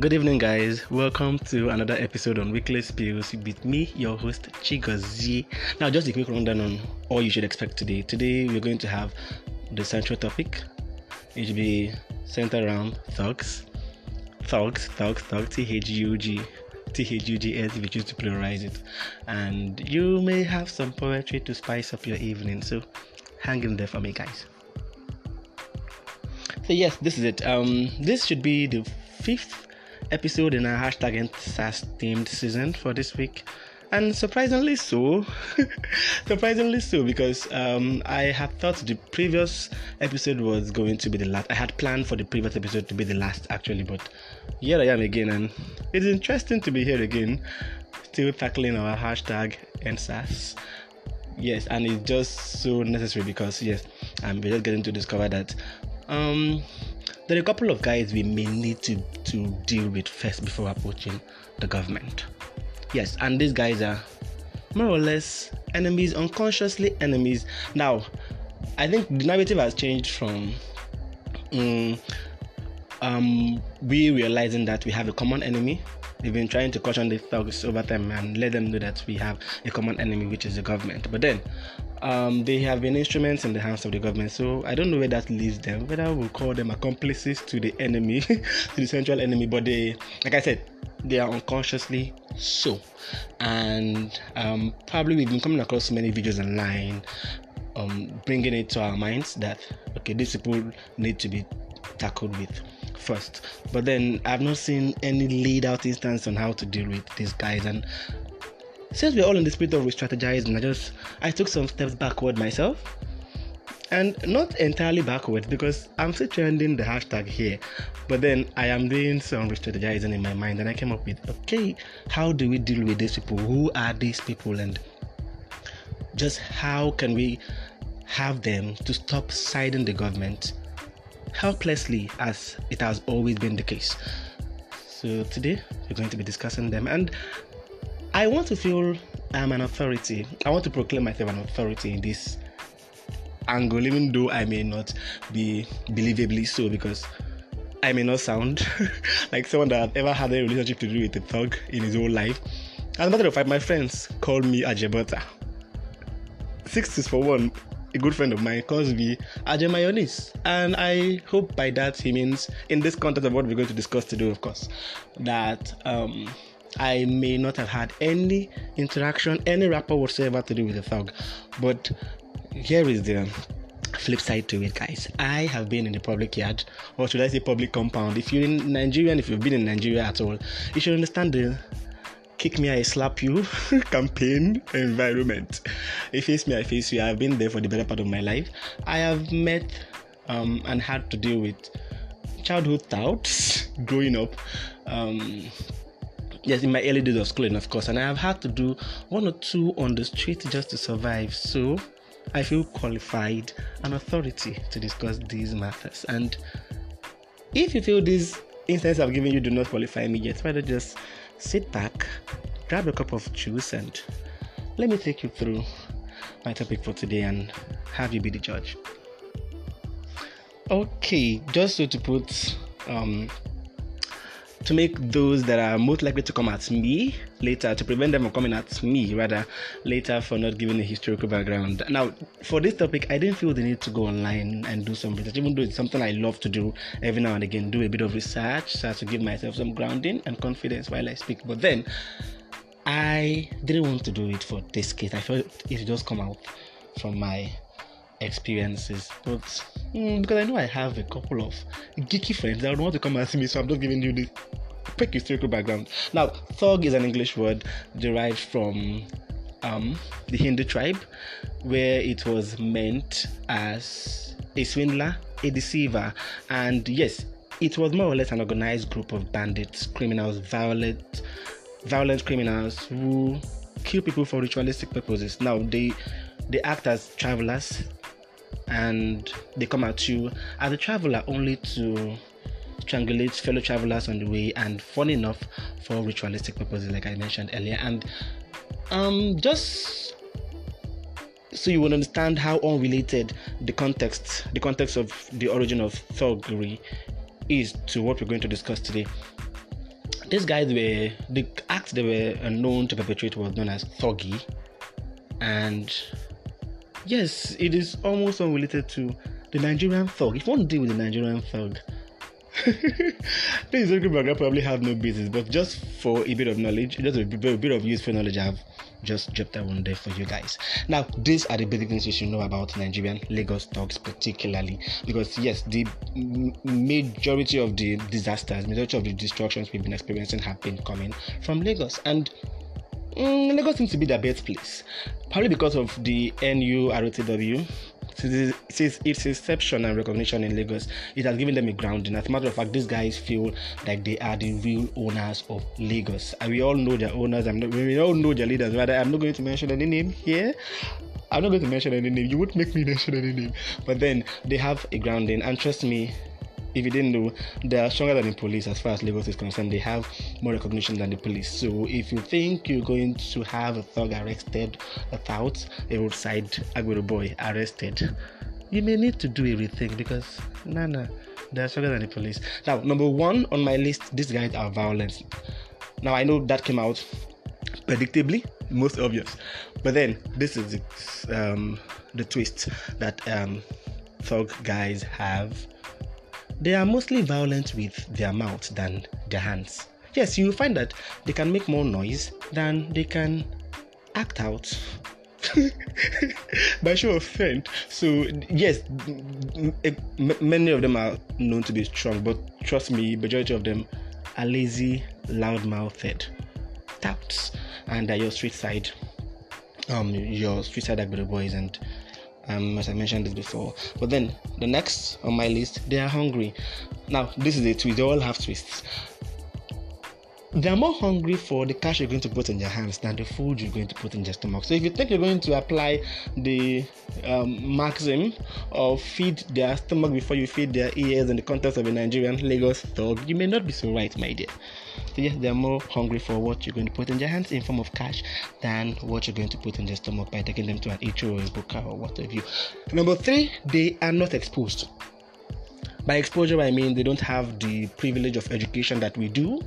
Good evening, guys. Welcome to another episode on Weekly Spills with me, your host Chigozie. Now, just a quick rundown on all you should expect today. Today, we're going to have the central topic. It should be centered around thugs, thugs, thugs, thugs, T H U G, T H U G S if you choose to pluralize it, and you may have some poetry to spice up your evening. So, hang in there for me, guys. So yes, this is it. Um, this should be the fifth episode in our hashtag SARS themed season for this week. And surprisingly so, surprisingly so, because um, I had thought the previous episode was going to be the last. I had planned for the previous episode to be the last, actually, but here I am again, and it's interesting to be here again, still tackling our hashtag EndSARS. Yes, and it's just so necessary because yes, I'm just getting to discover that um, there are a couple of guys we may need to, to deal with first before approaching the government. Yes, and these guys are more or less enemies, unconsciously enemies. Now, I think the narrative has changed from um, um, we realizing that we have a common enemy. We've been trying to caution the thugs over time and let them know that we have a common enemy, which is the government. But then um, they have been instruments in the hands of the government. So I don't know where that leaves them, whether we'll call them accomplices to the enemy, to the central enemy. But they, like I said, they are unconsciously so. And um, probably we've been coming across many videos online, um, bringing it to our minds that okay, these people need to be tackled with first. But then I've not seen any laid out instance on how to deal with these guys and since we're all in the spirit of re-strategizing, I just I took some steps backward myself. And not entirely backward because I'm still trending the hashtag here. But then I am doing some re-strategizing in my mind and I came up with okay, how do we deal with these people? Who are these people? And just how can we have them to stop siding the government helplessly as it has always been the case. So today we're going to be discussing them and I want to feel I'm an authority. I want to proclaim myself an authority in this angle, even though I may not be believably so, because I may not sound like someone that have ever had a relationship to do with a thug in his whole life. As a matter of fact, my friends call me Ajebota. Six is for one. A good friend of mine calls me Mayonnaise. And I hope by that he means, in this context of what we're going to discuss today, of course, that um, I may not have had any interaction, any rapport whatsoever to do with the thug. But here is the flip side to it, guys. I have been in the public yard, or should I say public compound. If you're in Nigeria and if you've been in Nigeria at all, you should understand the kick me, I slap you campaign environment. If face me, I face you. I've been there for the better part of my life. I have met um, and had to deal with childhood doubts growing up. Um, yes, in my early days of schooling, of course, and I have had to do one or two on the street just to survive. So I feel qualified and authority to discuss these matters. And if you feel these instances I've given you do not qualify me yet, why don't just sit back, grab a cup of juice, and let me take you through my topic for today and have you be the judge. Okay, just so to put um, to make those that are most likely to come at me later, to prevent them from coming at me rather later for not giving a historical background. Now, for this topic, I didn't feel the need to go online and do some research, even though it's something I love to do every now and again, do a bit of research so as to give myself some grounding and confidence while I speak. But then, I didn't want to do it for this case. I felt it just come out from my experiences, but mm, because I know I have a couple of geeky friends that would want to come and see me, so I'm just giving you the quick historical background. Now, thug is an English word derived from um, the Hindu tribe, where it was meant as a swindler, a deceiver, and yes, it was more or less an organized group of bandits, criminals, violent, violent criminals who kill people for ritualistic purposes. Now they they act as travelers and they come at you as a traveler only to triangulate fellow travelers on the way. And fun enough for ritualistic purposes like i mentioned earlier. And um just so you will understand how unrelated the context the context of the origin of thuggery is to what we're going to discuss today. These guys were the acts they were known to perpetrate was known as thuggee, and yes, it is almost unrelated to the Nigerian thug. If one deal with the Nigerian thug, this is I probably have no business, but just for a bit of knowledge, just a bit, a bit of useful knowledge, I've just dropped that one there for you guys. Now, these are the basic things you should know about Nigerian Lagos thugs, particularly because yes, the majority of the disasters, majority of the destructions we've been experiencing have been coming from Lagos, and mm, Lagos seems to be the best place, probably because of the NURTW since its inception and recognition in Lagos, it has given them a grounding. As a matter of fact, these guys feel like they are the real owners of Lagos. And we all know their owners. Not, we all know their leaders. Rather, I'm not going to mention any name here. I'm not going to mention any name. You would make me mention any name. But then they have a grounding. And trust me, if you didn't know, they are stronger than the police as far as Lagos is concerned. They have more recognition than the police. So if you think you're going to have a thug arrested without a roadside Agbero boy arrested, you may need to do a rethink because nah nah, they're stronger than the police. Now, number one on my list, these guys are violent. Now I know that came out predictably, most obvious, but then this is the, um, the twist that um, thug guys have they are mostly violent with their mouth than their hands. Yes, you will find that they can make more noise than they can act out. by show of strength. So yes, many of them are known to be strong, but trust me, majority of them are lazy, loud-mouthed touts, and are your street side, um, your street side Agbero boys and um, as I mentioned this before. But then the next on my list, they are hungry. Now, this is a twist, they all have twists. They are more hungry for the cash you're going to put in their hands than the food you're going to put in their stomach. So, if you think you're going to apply the um, maxim of feed their stomach before you feed their ears in the context of a Nigerian Lagos thug, you may not be so right, my dear. So yes, they're more hungry for what you're going to put in their hands in form of cash than what you're going to put in their stomach by taking them to an HO or a buka or what have you. Number three, they are not exposed. By exposure, I mean they don't have the privilege of education that we do.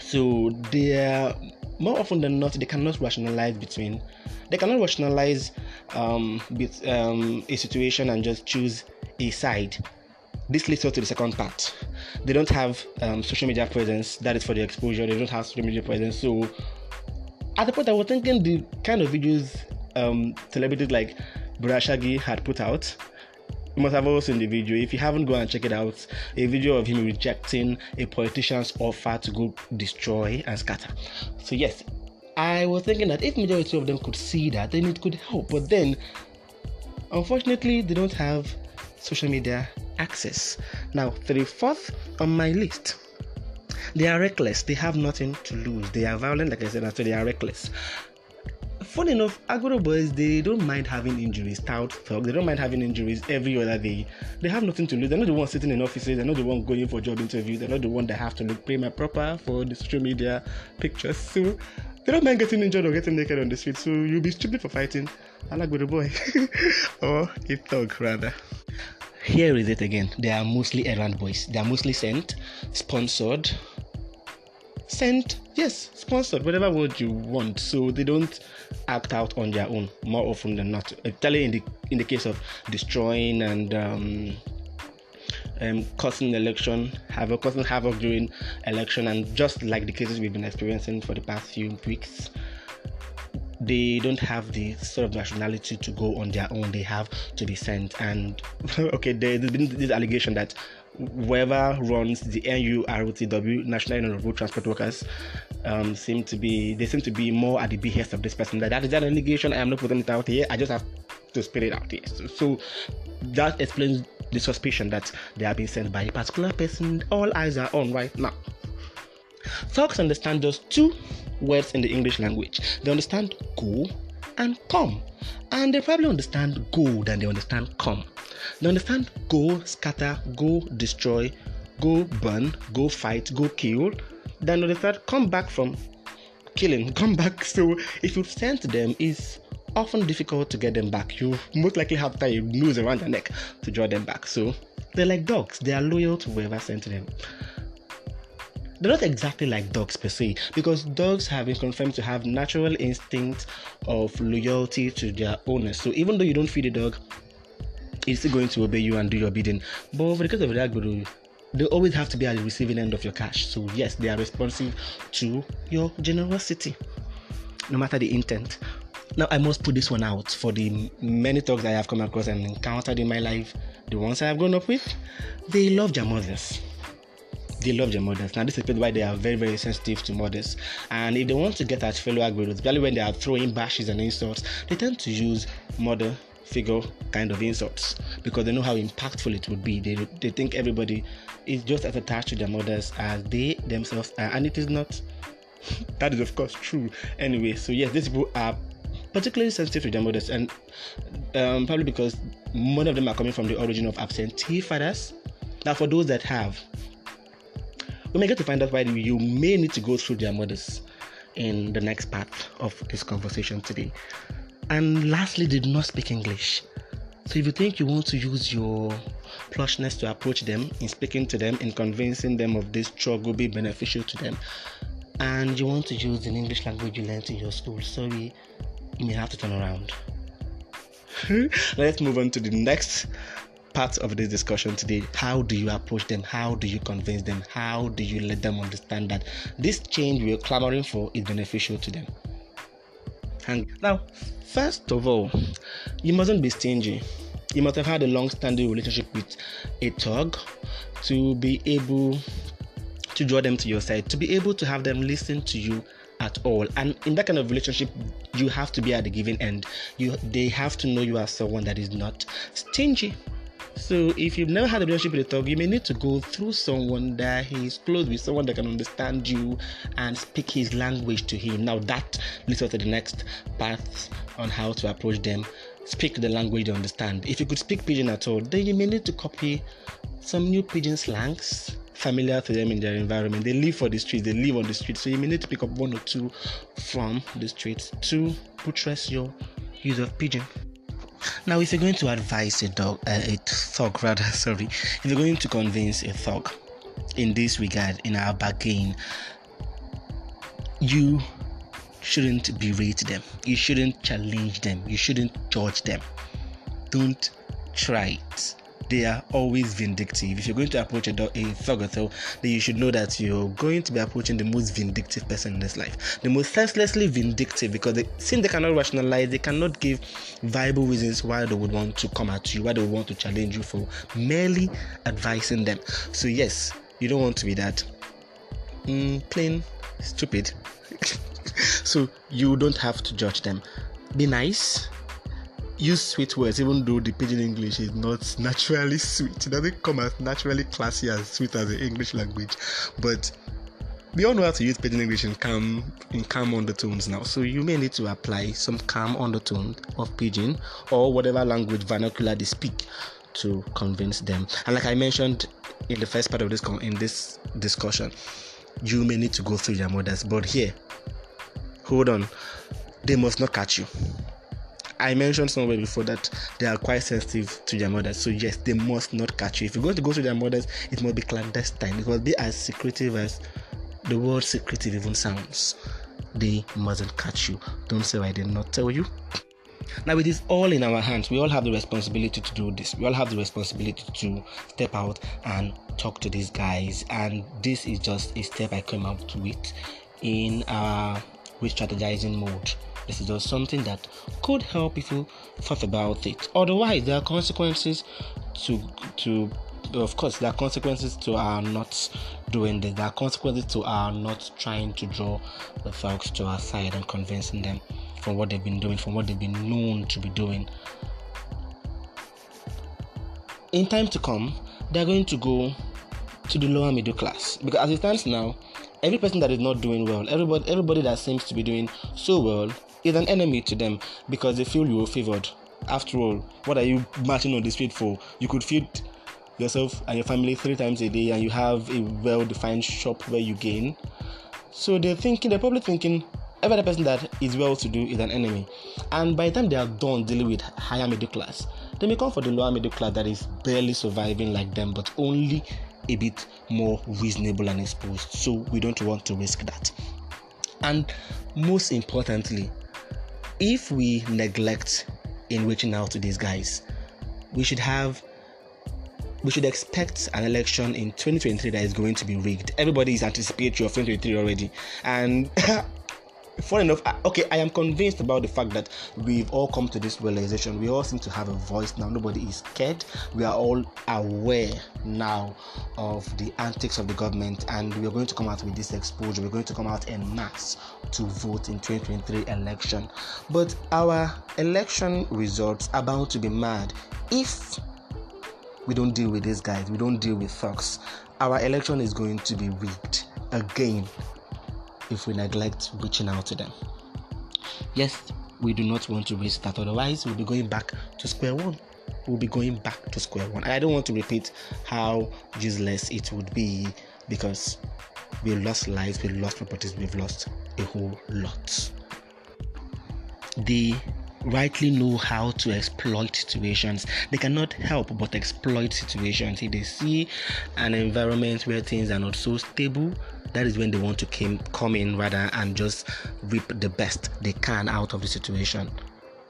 So they are more often than not they cannot rationalize between they cannot rationalize um, um, a situation and just choose a side this leads us to the second part. They don't have um, social media presence. That is for the exposure. They don't have social media presence. So at the point I was thinking the kind of videos um, celebrities like Brodashaggi had put out. You must have also seen the video. If you haven't, go and check it out. A video of him rejecting a politician's offer to go destroy and scatter. So yes, I was thinking that if majority of them could see that, then it could help. But then, unfortunately, they don't have social media access. Now, 34th on my list. They are reckless. They have nothing to lose. They are violent, like I said, so they are reckless. Funny enough, Agbero boys they don't mind having injuries. Tout talk, they don't mind having injuries every other day. They have nothing to lose. They're not the ones sitting in offices. They're not the one going for job interviews. They're not the one that have to look prima proper for the social media pictures. So they don't mind getting injured or getting naked on the street. So you'll be stupid for fighting. I like boy or a thug rather here is it again. They are mostly errand boys. They are mostly sent, sponsored, sent, yes, sponsored, whatever word you want. So they don't act out on their own more often than not. Especially in the in the case of destroying and um, um, causing election, havoc, causing havoc during election, and just like the cases we've been experiencing for the past few weeks, they don't have the sort of nationality to go on their own. They have to be sent. And okay, there's been this allegation that whoever runs the NURTW, National Union of Road Transport Workers, um, seem to be they seem to be more at the behest of this person. That that is an allegation. I am not putting it out here. I just have to spit it out here. So, so that explains the suspicion that they are being sent by a particular person. All eyes are on right now. Folks understand those two words in the English language. They understand go and come. And they probably understand go than they understand come. They understand go, scatter, go, destroy, go, burn, go, fight, go, kill. Then they understand come back from killing, come back. So if you send them, it's often difficult to get them back. You most likely have tie a noose around their neck to draw them back. So they're like dogs, they are loyal to whoever sent them. They're not exactly like dogs per se because dogs have been confirmed to have natural instinct of loyalty to their owners. So even though you don't feed a dog it's still going to obey you and do your bidding. But for the case of the agbero they always have to be at the receiving end of your cash. So yes they are responsive to your generosity no matter the intent. Now i must put this one out for the many dogs i have come across and encountered in my life the ones i have grown up with. They love their mothers they love their mothers. Now, this is why they are very, very sensitive to mothers. And if they want to get at fellow Agberos, especially when they are throwing bashes and insults, they tend to use mother figure kind of insults because they know how impactful it would be. They, they think everybody is just as attached to their mothers as they themselves are, and it is not. that is, of course, true. Anyway, so yes, these people are particularly sensitive to their mothers, and um, probably because many of them are coming from the origin of absentee fathers. Now, for those that have, we may get to find out why you may need to go through their mothers in the next part of this conversation today. And lastly, they do not speak English. So if you think you want to use your plushness to approach them in speaking to them, in convincing them of this struggle be beneficial to them, and you want to use the English language you learned in your school, sorry, you may have to turn around. Let's move on to the next part of this discussion today. How do you approach them? How do you convince them? How do you let them understand that this change we're clamoring for is beneficial to them? And now, first of all, you mustn't be stingy. You must have had a long standing relationship with a thug to be able to draw them to your side, to be able to have them listen to you at all. And in that kind of relationship, you have to be at the giving end. You they have to know you are someone that is not stingy. So if you've never had a relationship with a thug, you may need to go through someone that is close with, someone that can understand you and speak his language to him. Now that leads us to the next path on how to approach them. Speak the language they understand. If you could speak pidgin at all, then you may need to copy some new pidgin slangs familiar to them in their environment. They live for the streets, they live on the streets, so you may need to pick up one or two from the streets to buttress your use of pidgin. Now, if you're going to advise a dog, uh, a thug rather, sorry, if you're going to convince a thug in this regard, in our bargain, you shouldn't berate them. You shouldn't challenge them. You shouldn't judge them. Don't try it they are always vindictive. If you're going to approach a, do- a then you should know that you're going to be approaching the most vindictive person in this life. The most senselessly vindictive because they, since they cannot rationalize, they cannot give viable reasons why they would want to come at you, why they would want to challenge you for merely advising them. So, yes, you don't want to be that mm, plain stupid. so, you don't have to judge them. Be nice use sweet words, even though the pidgin English is not naturally sweet. It doesn't come as naturally classy as sweet as the English language. But we all know how to use pidgin English in calm in calm undertones now. So you may need to apply some calm undertone of pidgin or whatever language vernacular they speak to convince them. And like I mentioned in the first part of this in this discussion, you may need to go through their mothers. But here, hold on, they must not catch you I mentioned somewhere before that they are quite sensitive to their mothers. So yes, they must not catch you. If you're going to go to their mothers, it must be clandestine. It must be as secretive as the word secretive even sounds. They mustn't catch you. Don't say I did not tell you. Now it is all in our hands. We all have the responsibility to do this. We all have the responsibility to step out and talk to these guys. And this is just a step I came up with in uh, our re-strategizing mode. This is just something that could help you thought about it. Otherwise, there are consequences to to of course there are consequences to our not doing this. There are consequences to our not trying to draw the folks to our side and convincing them from what they've been doing, from what they've been known to be doing. In time to come, they're going to go to the lower middle class because as it stands now, every person that is not doing well, everybody everybody that seems to be doing so well is an enemy to them because they feel you are favored. After all, what are you marching on the street for? You could feed yourself and your family three times a day and you have a well defined shop where you gain. So they're thinking, they're probably thinking, every other person that is well to do is an enemy. And by the time they are done dealing with higher middle class, they may come for the lower middle class that is barely surviving like them, but only a bit more reasonable and exposed. So we don't want to risk that. And most importantly, if we neglect in reaching out to these guys, we should have we should expect an election in 2023 that is going to be rigged. Everybody is anticipating of 2023 already, and fun enough, okay, I am convinced about the fact that we've all come to this realization. We all seem to have a voice now. Nobody is scared. We are all aware now of the antics of the government, and we are going to come out with this exposure. We're going to come out en masse to vote in 2023 election. But our election results are bound to be mad if we don't deal with these guys. We don't deal with thugs. Our election is going to be rigged again if we neglect reaching out to them. Yes, we do not want to risk that, otherwise, we'll be going back to square one. We'll be going back to square one. I don't want to repeat how useless it would be because we lost lives, we lost properties, we've lost a whole lot. They rightly know how to exploit situations. They cannot help but exploit situations. If they see an environment where things are not so stable, that is when they want to came, come in rather and just reap the best they can out of the situation.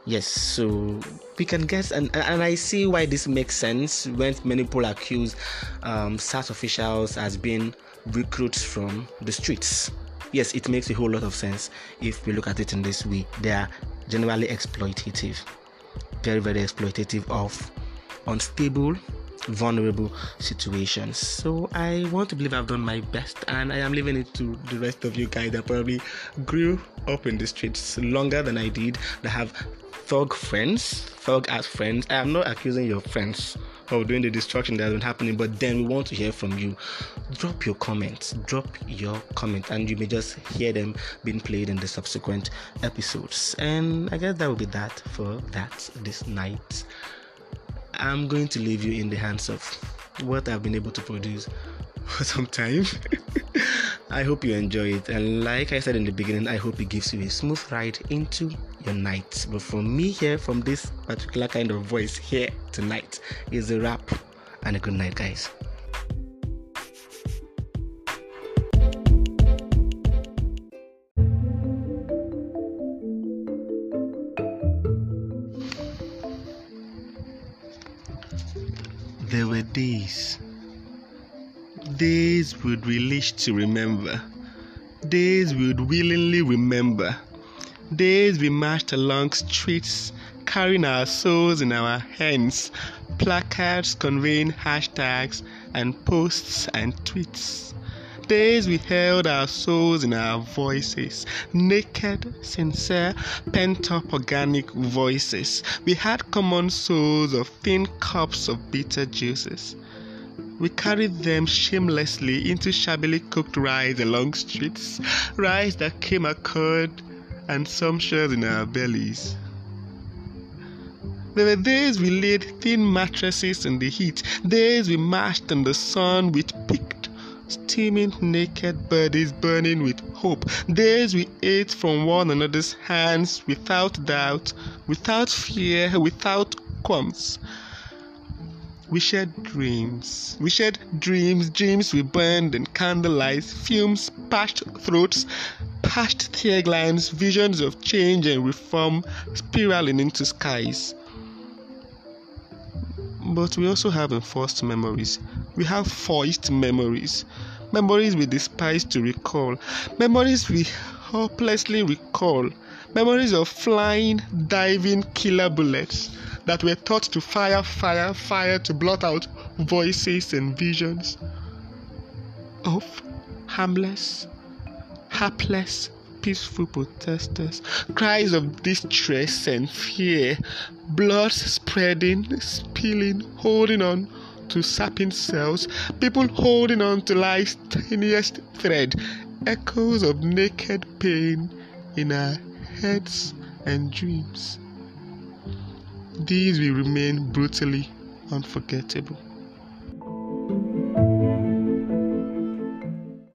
Yes so we can guess and, and i see why this makes sense when many people accuse um, SARS officials as being recruits from the streets. Yes it makes a whole lot of sense if we look at it in this way. They are generally exploitative very very exploitative of unstable vulnerable situations. So I want to believe I've done my best and I am leaving it to the rest of you guys that probably grew up in the streets longer than I did, that have thug friends, thug as friends. I am not accusing your friends of doing the destruction that has been happening, but then we want to hear from you. Drop your comments, drop your comment, and you may just hear them being played in the subsequent episodes. And I guess that will be that for that this night. I'm going to leave you in the hands of what I've been able to produce for some time. I hope you enjoy it, and like I said in the beginning, I hope it gives you a smooth ride into your night. But for me here, from this particular kind of voice here tonight, is a wrap and a good night, guys. Days, days we'd relish to remember, days we'd willingly remember, days we marched along streets carrying our souls in our hands, placards conveying hashtags and posts and tweets. Days we held our souls in our voices, naked, sincere, pent up organic voices. We had common souls of thin cups of bitter juices. We carried them shamelessly into shabbily cooked rice along streets, rice that came accord and some shells in our bellies. There were days we laid thin mattresses in the heat, days we marched in the sun with picked steaming naked bodies burning with hope. Days we ate from one another's hands without doubt, without fear, without qualms. We shared dreams. We shared dreams, dreams we burned in candlelight, fumes, parched throats, parched tear lines, visions of change and reform spiraling into skies. But we also have enforced memories. We have forced memories. Memories we despise to recall. Memories we hopelessly recall. Memories of flying, diving killer bullets that were taught to fire, fire, fire to blot out voices and visions of harmless, hapless, peaceful protesters, cries of distress and fear, blood spreading, spilling, holding on to sapping cells, people holding on to life's tiniest thread, echoes of naked pain in our heads and dreams. These will remain brutally unforgettable.